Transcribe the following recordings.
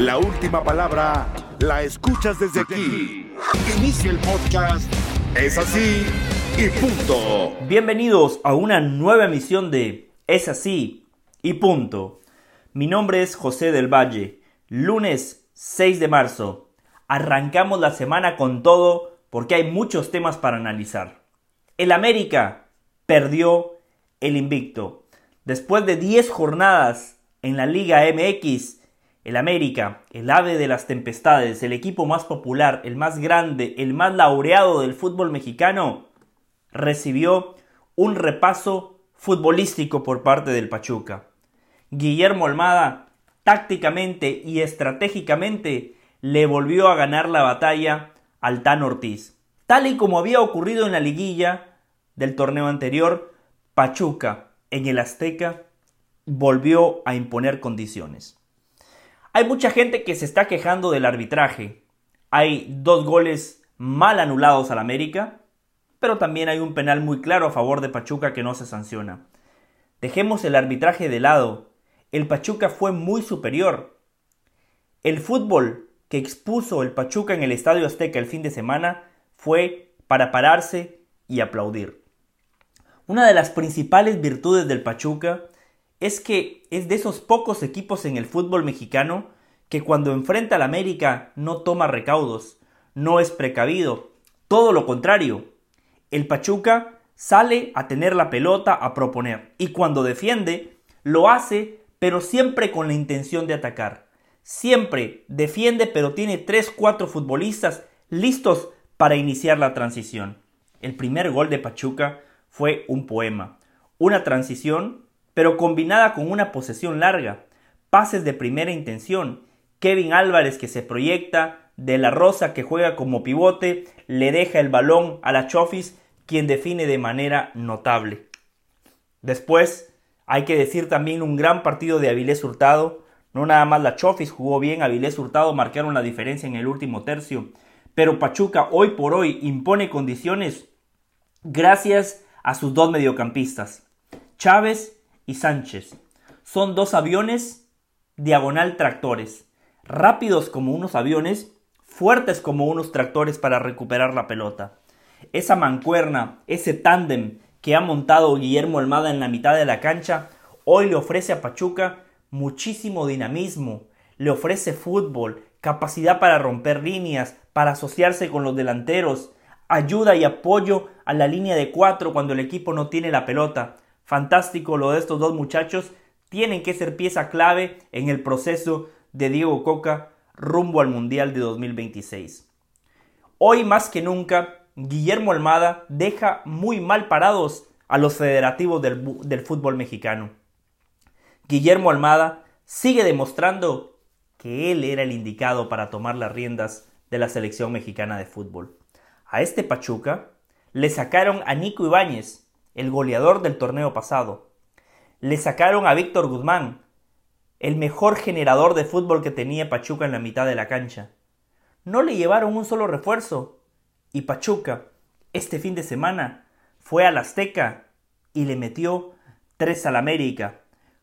La última palabra la escuchas desde aquí. Inicia el podcast. Es así y punto. Bienvenidos a una nueva emisión de Es así y punto. Mi nombre es José del Valle. Lunes 6 de marzo. Arrancamos la semana con todo porque hay muchos temas para analizar. El América perdió el invicto. Después de 10 jornadas en la Liga MX, el América, el ave de las tempestades, el equipo más popular, el más grande, el más laureado del fútbol mexicano, recibió un repaso futbolístico por parte del Pachuca. Guillermo Almada, tácticamente y estratégicamente, le volvió a ganar la batalla al Tan Ortiz. Tal y como había ocurrido en la liguilla del torneo anterior, Pachuca en el Azteca volvió a imponer condiciones. Hay mucha gente que se está quejando del arbitraje. Hay dos goles mal anulados al América, pero también hay un penal muy claro a favor de Pachuca que no se sanciona. Dejemos el arbitraje de lado. El Pachuca fue muy superior. El fútbol que expuso el Pachuca en el Estadio Azteca el fin de semana fue para pararse y aplaudir. Una de las principales virtudes del Pachuca es que es de esos pocos equipos en el fútbol mexicano que cuando enfrenta al América no toma recaudos, no es precavido, todo lo contrario. El Pachuca sale a tener la pelota a proponer y cuando defiende lo hace pero siempre con la intención de atacar. Siempre defiende pero tiene 3-4 futbolistas listos para iniciar la transición. El primer gol de Pachuca fue un poema, una transición pero combinada con una posesión larga, pases de primera intención, Kevin Álvarez que se proyecta, De la Rosa que juega como pivote, le deja el balón a la Chofis, quien define de manera notable. Después, hay que decir también un gran partido de Avilés Hurtado. No nada más la Chofis jugó bien, Avilés Hurtado marcaron la diferencia en el último tercio. Pero Pachuca hoy por hoy impone condiciones gracias a sus dos mediocampistas, Chávez y Sánchez. Son dos aviones diagonal tractores, rápidos como unos aviones, fuertes como unos tractores para recuperar la pelota. Esa mancuerna, ese tándem que ha montado Guillermo Almada en la mitad de la cancha, hoy le ofrece a Pachuca muchísimo dinamismo, le ofrece fútbol, capacidad para romper líneas, para asociarse con los delanteros, ayuda y apoyo a la línea de cuatro cuando el equipo no tiene la pelota. Fantástico lo de estos dos muchachos. Tienen que ser pieza clave en el proceso de Diego Coca rumbo al Mundial de 2026. Hoy más que nunca, Guillermo Almada deja muy mal parados a los federativos del, fútbol mexicano. Guillermo Almada sigue demostrando que él era el indicado para tomar las riendas de la selección mexicana de fútbol. A este Pachuca le sacaron a Nico Ibáñez, el goleador del torneo pasado. Le sacaron a Víctor Guzmán, el mejor generador de fútbol que tenía Pachuca en la mitad de la cancha. No le llevaron un solo refuerzo. Y Pachuca, este fin de semana, fue al Azteca y le metió tres al América,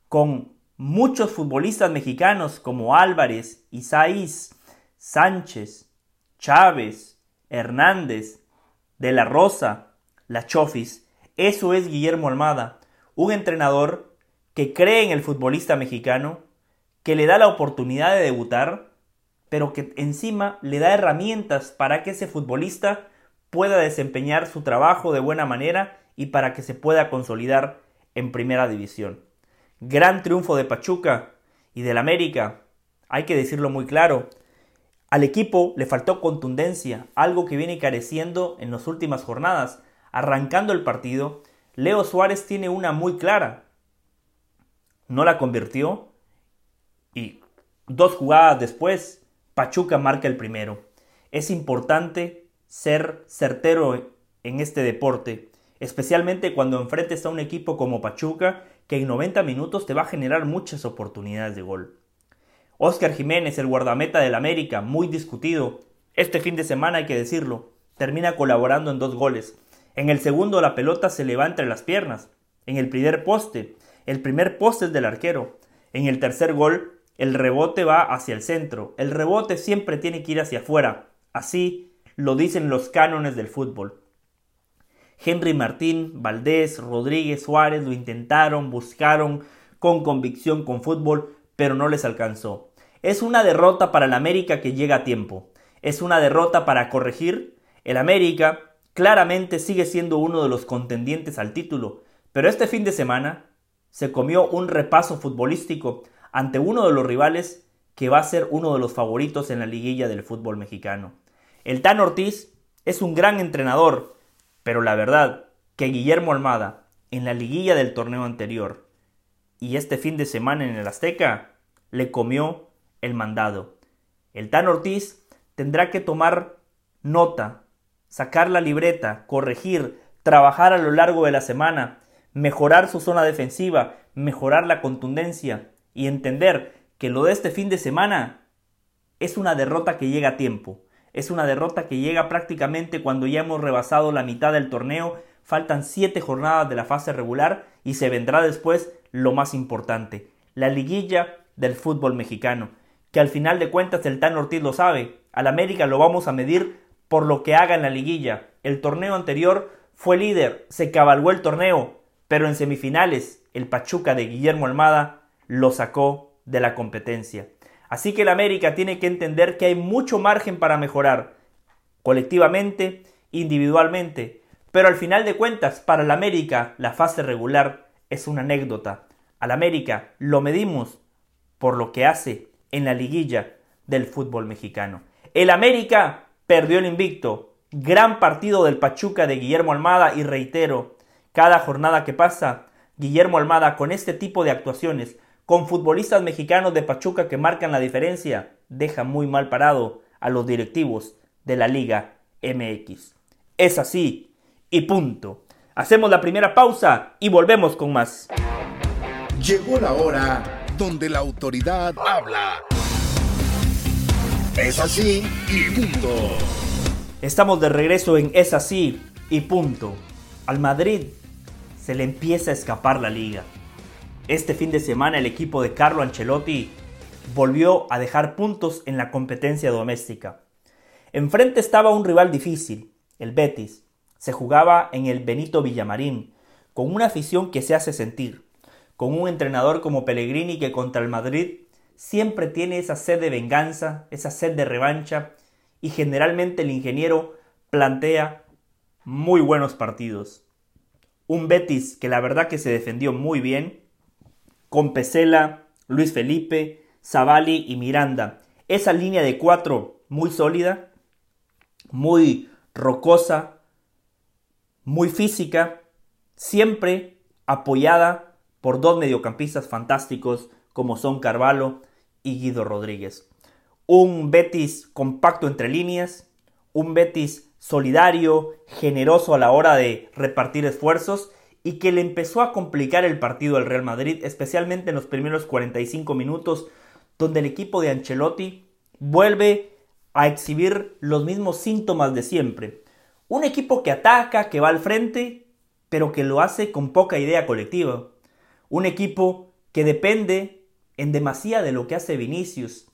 con muchos futbolistas mexicanos como Álvarez, Isaís, Sánchez, Chávez, Hernández, De la Rosa, La Chofis, eso es Guillermo Almada, un entrenador que cree en el futbolista mexicano, que le da la oportunidad de debutar, pero que encima le da herramientas para que ese futbolista pueda desempeñar su trabajo de buena manera y para que se pueda consolidar en primera división. Gran triunfo de Pachuca y del América, hay que decirlo muy claro. Al equipo le faltó contundencia, algo que viene careciendo en las últimas jornadas arrancando el partido, Leo Suárez tiene una muy clara. No la convirtió y dos jugadas después, Pachuca marca el primero. Es importante ser certero en este deporte, especialmente cuando enfrentes a un equipo como Pachuca que en 90 minutos te va a generar muchas oportunidades de gol. Oscar Jiménez, el guardameta del América, muy discutido, este fin de semana hay que decirlo, termina colaborando en dos goles. En el segundo la pelota se le va entre las piernas. En el primer poste, el primer poste es del arquero. En el tercer gol, el rebote va hacia el centro, el rebote siempre tiene que ir hacia afuera. Así lo dicen los cánones del fútbol. Henry Martín, Valdés, Rodríguez, Suárez lo intentaron, buscaron con convicción con fútbol, pero no les alcanzó. Es una derrota para el América que llega a tiempo. Es una derrota para corregir. El América claramente sigue siendo uno de los contendientes al título, pero este fin de semana se comió un repaso futbolístico ante uno de los rivales que va a ser uno de los favoritos en la liguilla del fútbol mexicano. El Tan Ortiz es un gran entrenador, pero la verdad que Guillermo Almada en la liguilla del torneo anterior y este fin de semana en el Azteca le comió el mandado. El Tan Ortiz tendrá que tomar nota, sacar la libreta, corregir, trabajar a lo largo de la semana, mejorar su zona defensiva, mejorar la contundencia y entender que lo de este fin de semana es una derrota que llega a tiempo. Es una derrota que llega prácticamente cuando ya hemos rebasado la mitad del torneo, faltan siete jornadas de la fase regular y se vendrá después lo más importante, la liguilla del fútbol mexicano, que al final de cuentas el Tan Ortiz lo sabe, al América lo vamos a medir por lo que haga en la liguilla. El torneo anterior fue líder, se cabalgó el torneo, pero en semifinales el Pachuca de Guillermo Almada lo sacó de la competencia. Así que el América tiene que entender que hay mucho margen para mejorar, colectivamente, individualmente, pero al final de cuentas, para el América, la fase regular es una anécdota. Al América lo medimos por lo que hace en la liguilla del fútbol mexicano. El América perdió el invicto. Gran partido del Pachuca de Guillermo Almada y reitero, cada jornada que pasa, Guillermo Almada con este tipo de actuaciones, con futbolistas mexicanos de Pachuca que marcan la diferencia, deja muy mal parado a los directivos de la Liga MX. Es así y punto. Hacemos la primera pausa y volvemos con más. Llegó la hora donde la autoridad habla. Es así y punto. Estamos de regreso en Es así y punto. Al Madrid se le empieza a escapar la liga. Este fin de semana el equipo de Carlo Ancelotti volvió a dejar puntos en la competencia doméstica. Enfrente estaba un rival difícil, el Betis. Se jugaba en el Benito Villamarín, con una afición que se hace sentir, con un entrenador como Pellegrini que contra el Madrid siempre tiene esa sed de venganza, esa sed de revancha, y generalmente el ingeniero plantea muy buenos partidos. Un Betis que la verdad que se defendió muy bien, con Pesela, Luis Felipe, Zavali y Miranda. Esa línea de cuatro muy sólida, muy rocosa, muy física, siempre apoyada por dos mediocampistas fantásticos como son Carvalho Guido Rodríguez. Un Betis compacto entre líneas, un Betis solidario, generoso a la hora de repartir esfuerzos y que le empezó a complicar el partido al Real Madrid, especialmente en los primeros 45 minutos, donde el equipo de Ancelotti vuelve a exhibir los mismos síntomas de siempre. Un equipo que ataca, que va al frente, pero que lo hace con poca idea colectiva. Un equipo que depende en demasía de lo que hace Vinicius.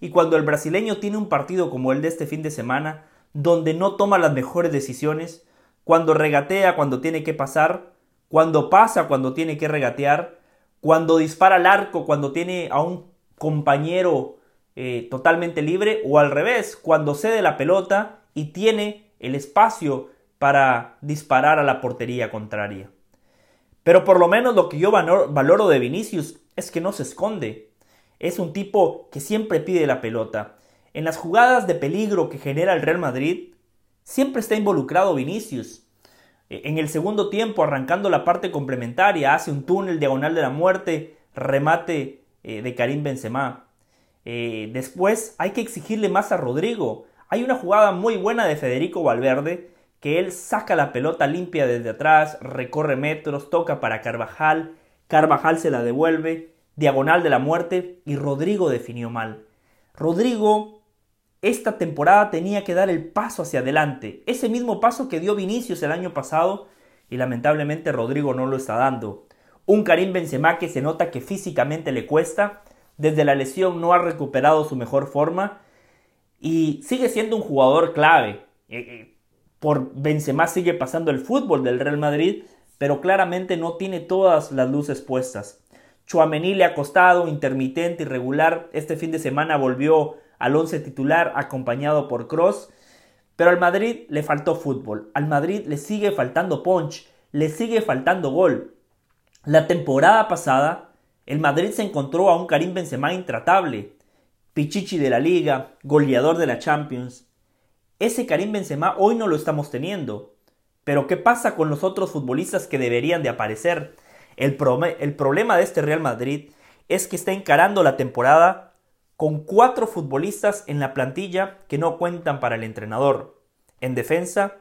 Y cuando el brasileño tiene un partido como el de este fin de semana, donde no toma las mejores decisiones, cuando regatea cuando tiene que pasar, cuando pasa cuando tiene que regatear, cuando dispara al arco cuando tiene a un compañero eh, totalmente libre, o al revés, cuando cede la pelota y tiene el espacio para disparar a la portería contraria. Pero por lo menos lo que yo valoro de Vinicius es que no se esconde. Es un tipo que siempre pide la pelota. En las jugadas de peligro que genera el Real Madrid, siempre está involucrado Vinicius. E, en el segundo tiempo, arrancando la parte complementaria, hace un túnel diagonal de la muerte, remate eh, de Karim Benzema. Eh, después hay que exigirle más a Rodrigo. Hay una jugada muy buena de Federico Valverde, que él saca la pelota limpia desde atrás, recorre metros, toca para Carvajal, Carvajal se la devuelve, diagonal de la muerte y Rodrigo definió mal. Rodrigo esta temporada tenía que dar el paso hacia adelante, ese mismo paso que dio Vinicius el año pasado y lamentablemente Rodrigo no lo está dando. Un Karim Benzema que se nota que físicamente le cuesta, desde la lesión no ha recuperado su mejor forma y sigue siendo un jugador clave. Eh, eh, por Benzema sigue pasando el fútbol del Real Madrid, pero claramente no tiene todas las luces puestas. Chuamení le ha costado, intermitente, irregular. Este fin de semana volvió al once titular acompañado por Cross. Pero al Madrid le faltó fútbol. Al Madrid le sigue faltando punch. Le sigue faltando gol. La temporada pasada, el Madrid se encontró a un Karim Benzema intratable. Pichichi de la Liga, goleador de la Champions. Ese Karim Benzema hoy no lo estamos teniendo. Pero ¿qué pasa con los otros futbolistas que deberían de aparecer? El, el problema de este Real Madrid es que está encarando la temporada con cuatro futbolistas en la plantilla que no cuentan para el entrenador. En defensa,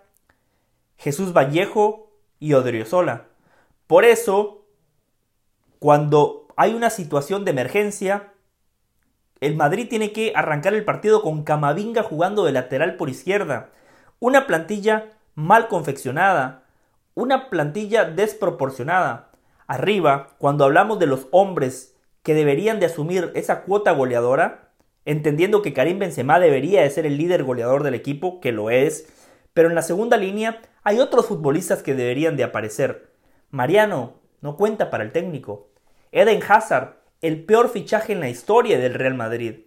Jesús Vallejo y Odriozola. Por eso, cuando hay una situación de emergencia, el Madrid tiene que arrancar el partido con Camavinga jugando de lateral por izquierda. Una plantilla mal confeccionada, una plantilla desproporcionada. Arriba, cuando hablamos de los hombres que deberían de asumir esa cuota goleadora, entendiendo que Karim Benzema debería de ser el líder goleador del equipo, que lo es, pero en la segunda línea hay otros futbolistas que deberían de aparecer. Mariano no cuenta para el técnico. Eden Hazard, el peor fichaje en la historia del Real Madrid.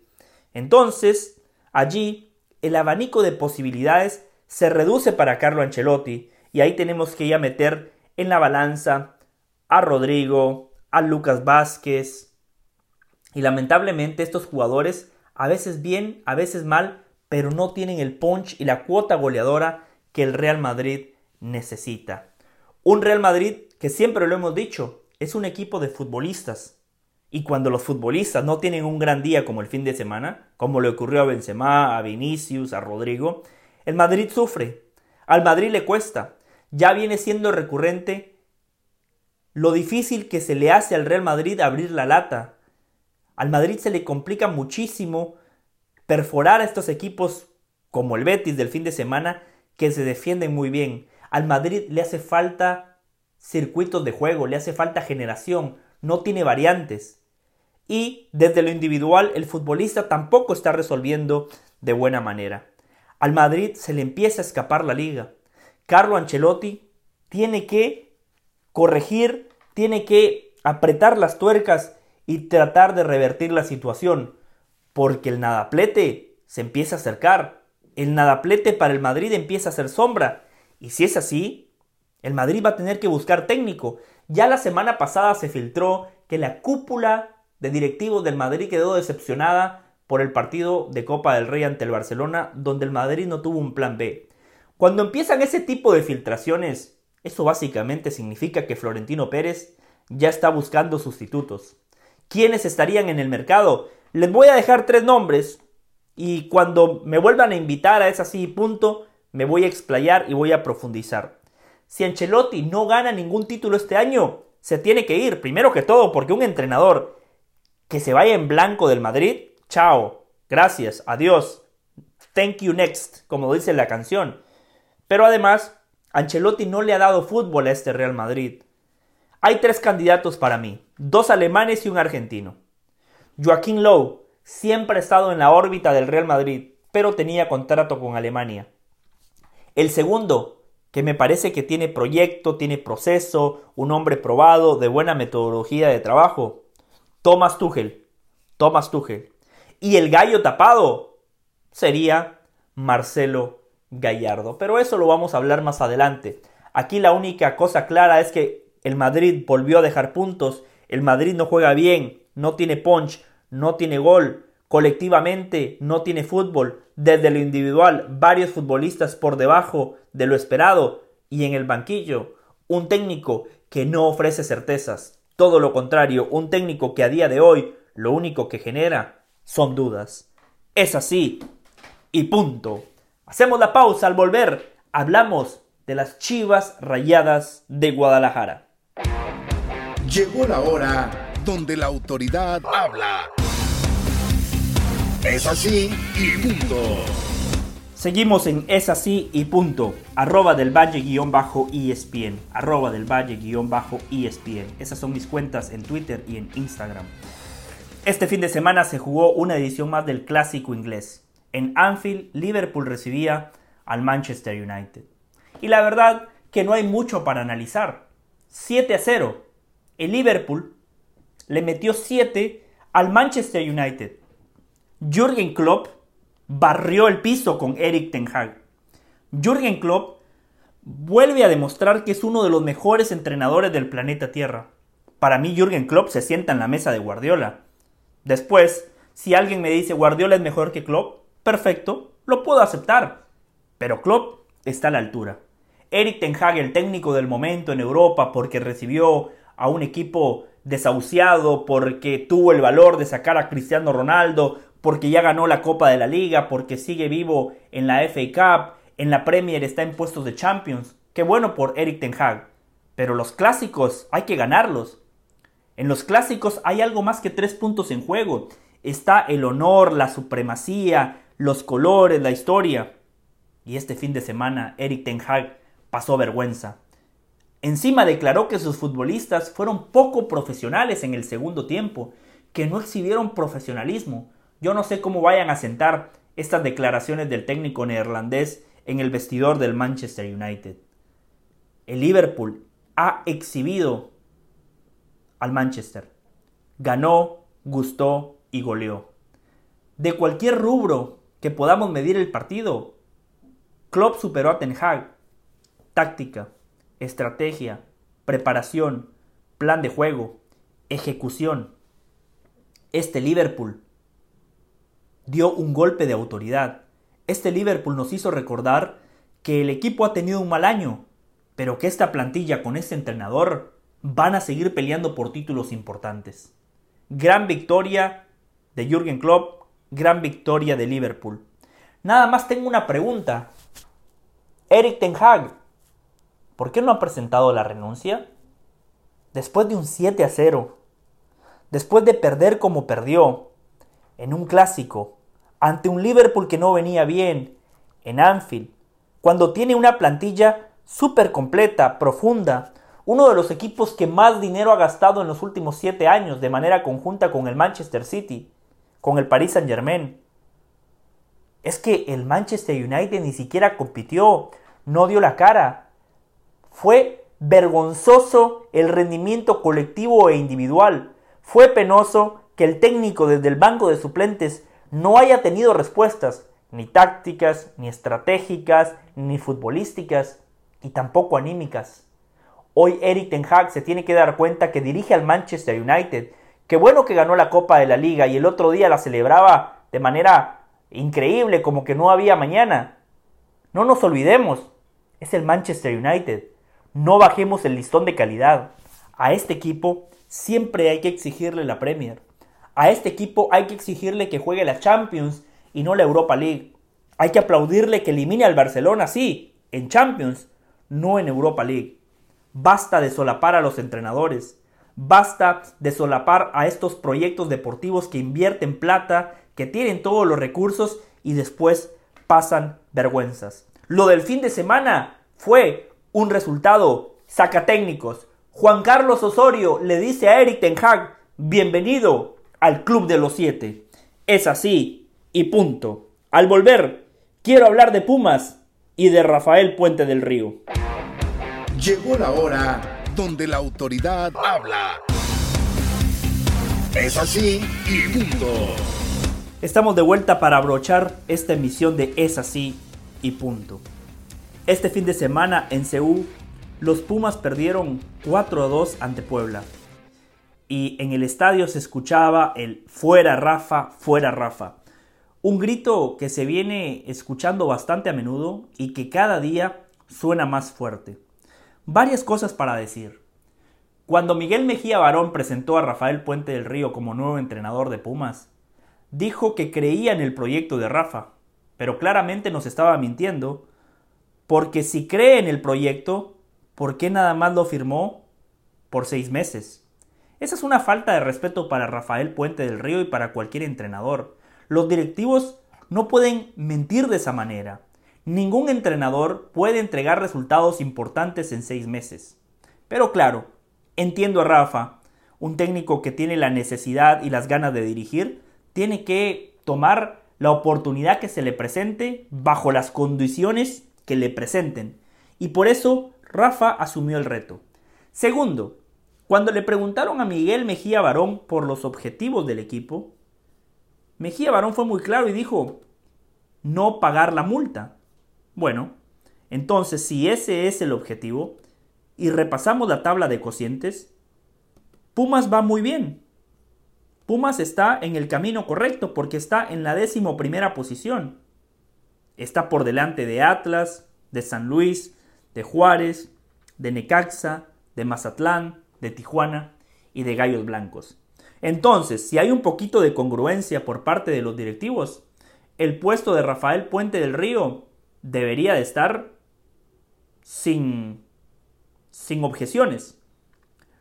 Entonces, allí el abanico de posibilidades se reduce para Carlo Ancelotti y ahí tenemos que ya meter en la balanza a Rodrigo, a Lucas Vázquez. Y lamentablemente estos jugadores, a veces bien, a veces mal, pero no tienen el punch y la cuota goleadora que el Real Madrid necesita. Un Real Madrid que siempre lo hemos dicho, es un equipo de futbolistas. Y cuando los futbolistas no tienen un gran día como el fin de semana, como le ocurrió a Benzema, a Vinicius, a Rodrigo, el Madrid sufre. Al Madrid le cuesta. Ya viene siendo recurrente lo difícil que se le hace al Real Madrid abrir la lata. Al Madrid se le complica muchísimo perforar a estos equipos como el Betis del fin de semana que se defienden muy bien. Al Madrid le hace falta circuitos de juego, le hace falta generación, no tiene variantes. Y desde lo individual el futbolista tampoco está resolviendo de buena manera. Al Madrid se le empieza a escapar la liga. Carlo Ancelotti tiene que corregir, tiene que apretar las tuercas y tratar de revertir la situación, porque el nadaplete se empieza a acercar, el nadaplete para el Madrid empieza a hacer sombra, y si es así, el Madrid va a tener que buscar técnico. Ya la semana pasada se filtró que la cúpula de directivos del Madrid quedó decepcionada por el partido de Copa del Rey ante el Barcelona, donde el Madrid no tuvo un plan B. Cuando empiezan ese tipo de filtraciones, eso básicamente significa que Florentino Pérez ya está buscando sustitutos. ¿Quiénes estarían en el mercado? Les voy a dejar tres nombres y cuando me vuelvan a invitar a ese así punto, me voy a explayar y voy a profundizar. Si Ancelotti no gana ningún título este año, se tiene que ir, primero que todo, porque un entrenador que se vaya en blanco del Madrid, chao, gracias, adiós, thank you next, como dice la canción. Pero además, Ancelotti no le ha dado fútbol a este Real Madrid. Hay tres candidatos para mí, dos alemanes y un argentino. Joaquín Lowe siempre ha estado en la órbita del Real Madrid, pero tenía contrato con Alemania. El segundo, que me parece que tiene proyecto, tiene proceso, un hombre probado, de buena metodología de trabajo, Thomas Tuchel. Thomas Tuchel. Y el gallo tapado sería Marcelo Gallardo. Pero eso lo vamos a hablar más adelante. Aquí la única cosa clara es que el Madrid volvió a dejar puntos. El Madrid no juega bien, no tiene punch, no tiene gol. Colectivamente no tiene fútbol. Desde lo individual, varios futbolistas por debajo de lo esperado. Y en el banquillo, un técnico que no ofrece certezas. Todo lo contrario, un técnico que a día de hoy lo único que genera son dudas. Es así. Y punto. Hacemos la pausa al volver. Hablamos de las Chivas Rayadas de Guadalajara. Llegó la hora donde la autoridad habla. Es así y punto. Seguimos en Es así y punto. Arroba del Valle guion bajo ESPN. Arroba del Valle guion bajo ESPN. Esas son mis cuentas en Twitter y en Instagram. Este fin de semana se jugó una edición más del clásico inglés. En Anfield, Liverpool recibía al Manchester United. Y la verdad que no hay mucho para analizar. 7 a 0. El Liverpool le metió 7 al Manchester United. Jürgen Klopp barrió el piso con Eric Ten Hag. Jürgen Klopp vuelve a demostrar que es uno de los mejores entrenadores del planeta Tierra. Para mí Jürgen Klopp se sienta en la mesa de Guardiola. Después, si alguien me dice Guardiola es mejor que Klopp, perfecto, lo puedo aceptar. Pero Klopp está a la altura. Eric Ten Hag, el técnico del momento en Europa, porque recibió a un equipo desahuciado, porque tuvo el valor de sacar a Cristiano Ronaldo, porque ya ganó la Copa de la Liga, porque sigue vivo en la FA Cup, en la Premier está en puestos de Champions. Qué bueno por Eric Ten Hag. Pero los clásicos hay que ganarlos. En los clásicos hay algo más que tres puntos en juego. Está el honor, la supremacía, los colores, la historia. Y este fin de semana Eric Ten Hag pasó vergüenza. Encima declaró que sus futbolistas fueron poco profesionales en el segundo tiempo, que no exhibieron profesionalismo. Yo no sé cómo vayan a sentar estas declaraciones del técnico neerlandés en el vestidor del Manchester United. El Liverpool ha exhibido al Manchester. Ganó, gustó y goleó. De cualquier rubro que podamos medir el partido, Klopp superó a Ten Hag. Táctica, estrategia, preparación, plan de juego, ejecución. Este Liverpool dio un golpe de autoridad. Este Liverpool nos hizo recordar que el equipo ha tenido un mal año, pero que esta plantilla con este entrenador van a seguir peleando por títulos importantes. Gran victoria de Jürgen Klopp, gran victoria de Liverpool. Nada más tengo una pregunta. Eric Ten Hag, ¿por qué no ha presentado la renuncia? Después de un 7 a 0, después de perder como perdió, en un clásico, ante un Liverpool que no venía bien, en Anfield, cuando tiene una plantilla súper completa, profunda, uno de los equipos que más dinero ha gastado en los últimos 7 años de manera conjunta con el Manchester City, con el Paris Saint Germain. Es que el Manchester United ni siquiera compitió, no dio la cara. Fue vergonzoso el rendimiento colectivo e individual. Fue penoso que el técnico desde el banco de suplentes no haya tenido respuestas, ni tácticas, ni estratégicas, ni futbolísticas, y tampoco anímicas. Hoy Eric Ten Hag se tiene que dar cuenta que dirige al Manchester United. Qué bueno que ganó la Copa de la Liga y el otro día la celebraba de manera increíble, como que no había mañana. No nos olvidemos, es el Manchester United. No bajemos el listón de calidad. A este equipo siempre hay que exigirle la Premier. A este equipo hay que exigirle que juegue la Champions y no la Europa League. Hay que aplaudirle que elimine al Barcelona, sí, en Champions, no en Europa League. Basta de solapar a los entrenadores. Basta de solapar a estos proyectos deportivos que invierten plata, que tienen todos los recursos y después pasan vergüenzas. Lo del fin de semana fue un resultado sacatécnicos. Juan Carlos Osorio le dice a Eric Ten Hag, bienvenido al Club de los Siete. Es así y punto. Al volver, quiero hablar de Pumas y de Rafael Puente del Río. Llegó la hora donde la autoridad habla. Es así y punto. Estamos de vuelta para abrochar esta emisión de Es así y punto. Este fin de semana en Seúl, los Pumas perdieron 4 a 2 ante Puebla y en el estadio se escuchaba el fuera Rafa, fuera Rafa. Un grito que se viene escuchando bastante a menudo y que cada día suena más fuerte. Varias cosas para decir. Cuando Miguel Mejía Barón presentó a Rafael Puente del Río como nuevo entrenador de Pumas, dijo que creía en el proyecto de Rafa, pero claramente nos estaba mintiendo, porque si cree en el proyecto, ¿por qué nada más lo firmó por seis meses? Esa es una falta de respeto para Rafael Puente del Río y para cualquier entrenador. Los directivos no pueden mentir de esa manera. Ningún entrenador puede entregar resultados importantes en seis meses. Pero claro, entiendo a Rafa, un técnico que tiene la necesidad y las ganas de dirigir, tiene que tomar la oportunidad que se le presente bajo las condiciones que le presenten. Y por eso Rafa asumió el reto. Segundo, cuando le preguntaron a Miguel Mejía Barón por los objetivos del equipo, Mejía Barón fue muy claro y dijo, no pagar la multa. Bueno, entonces si ese es el objetivo, y repasamos la tabla de cocientes, Pumas va muy bien. Pumas está en el camino correcto porque está en la décimo primera posición. Está por delante de Atlas, de San Luis, de Juárez, de Necaxa, de Mazatlán, de Tijuana y de Gallos Blancos. Entonces, si hay un poquito de congruencia por parte de los directivos, el puesto de Rafael Puente del Río debería de estar sin, sin objeciones.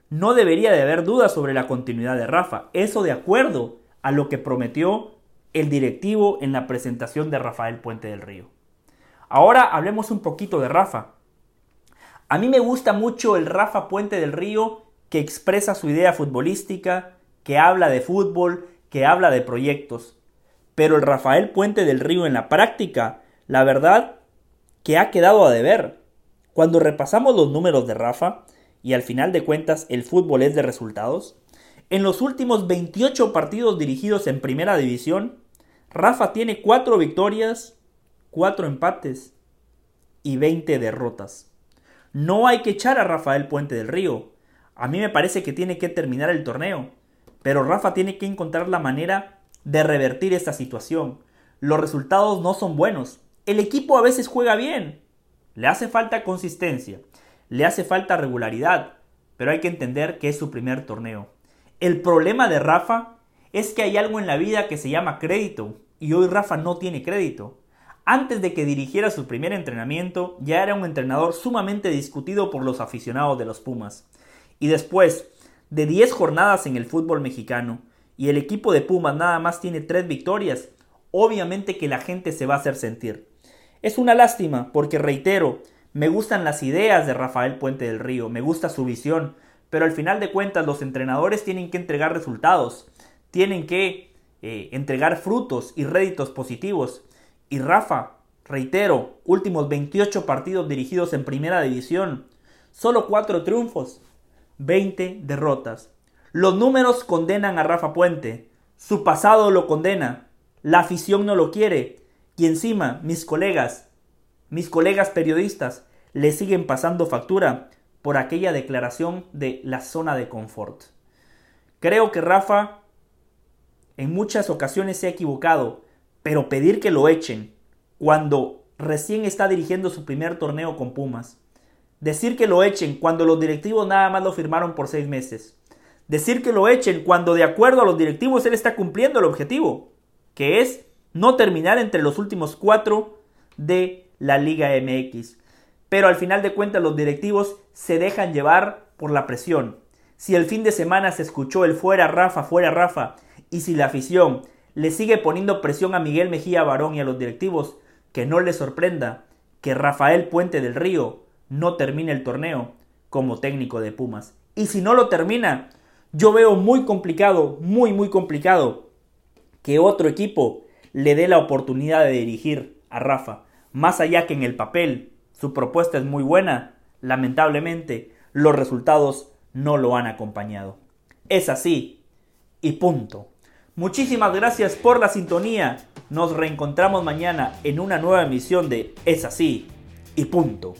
No debería de haber dudas sobre la continuidad de Rafa. Eso de acuerdo a lo que prometió el directivo en la presentación de Rafael Puente del Río. Ahora hablemos un poquito de Rafa. A mí me gusta mucho el Rafa Puente del Río que expresa su idea futbolística, que habla de fútbol, que habla de proyectos. Pero el Rafael Puente del Río en la práctica, la verdad que ha quedado a deber. Cuando repasamos los números de Rafa, y al final de cuentas el fútbol es de resultados, en los últimos 28 partidos dirigidos en Primera División, Rafa tiene 4 victorias, 4 empates y 20 derrotas. No hay que echar a Rafael Puente del Río. A mí me parece que tiene que terminar el torneo. Pero Rafa tiene que encontrar la manera de revertir esta situación. Los resultados no son buenos. El equipo a veces juega bien. Le hace falta consistencia. Le hace falta regularidad. Pero hay que entender que es su primer torneo. El problema de Rafa es que hay algo en la vida que se llama crédito. Y hoy Rafa no tiene crédito. Antes de que dirigiera su primer entrenamiento, ya era un entrenador sumamente discutido por los aficionados de los Pumas. Y después, de 10 jornadas en el fútbol mexicano y el equipo de Pumas nada más tiene 3 victorias, obviamente que la gente se va a hacer sentir. Es una lástima porque reitero, me gustan las ideas de Rafael Puente del Río, me gusta su visión, pero al final de cuentas los entrenadores tienen que entregar resultados, tienen que eh, entregar frutos y réditos positivos. Y Rafa, reitero, últimos 28 partidos dirigidos en primera división, solo 4 triunfos, 20 derrotas. Los números condenan a Rafa Puente. Su pasado lo condena. La afición no lo quiere. Y encima, mis colegas, mis colegas periodistas, le siguen pasando factura por aquella declaración de la zona de confort. Creo que Rafa en muchas ocasiones se ha equivocado, pero pedir que lo echen cuando recién está dirigiendo su primer torneo con Pumas, Decir que lo echen cuando los directivos nada más lo firmaron por seis meses. Decir que lo echen cuando de acuerdo a los directivos él está cumpliendo el objetivo, que es no terminar entre los últimos cuatro de la Liga MX. Pero al final de cuentas los directivos se dejan llevar por la presión. Si el fin de semana se escuchó el fuera Rafa, fuera Rafa, y si la afición le sigue poniendo presión a Miguel Mejía Barón y a los directivos, que no les sorprenda que Rafael Puente del Río no termine el torneo como técnico de Pumas. Y si no lo termina, yo veo muy complicado, muy, muy complicado que otro equipo le dé la oportunidad de dirigir a Rafa. Más allá que en el papel su propuesta es muy buena, lamentablemente los resultados no lo han acompañado. Es así y punto. Muchísimas gracias por la sintonía. Nos reencontramos mañana en una nueva emisión de Es así y punto.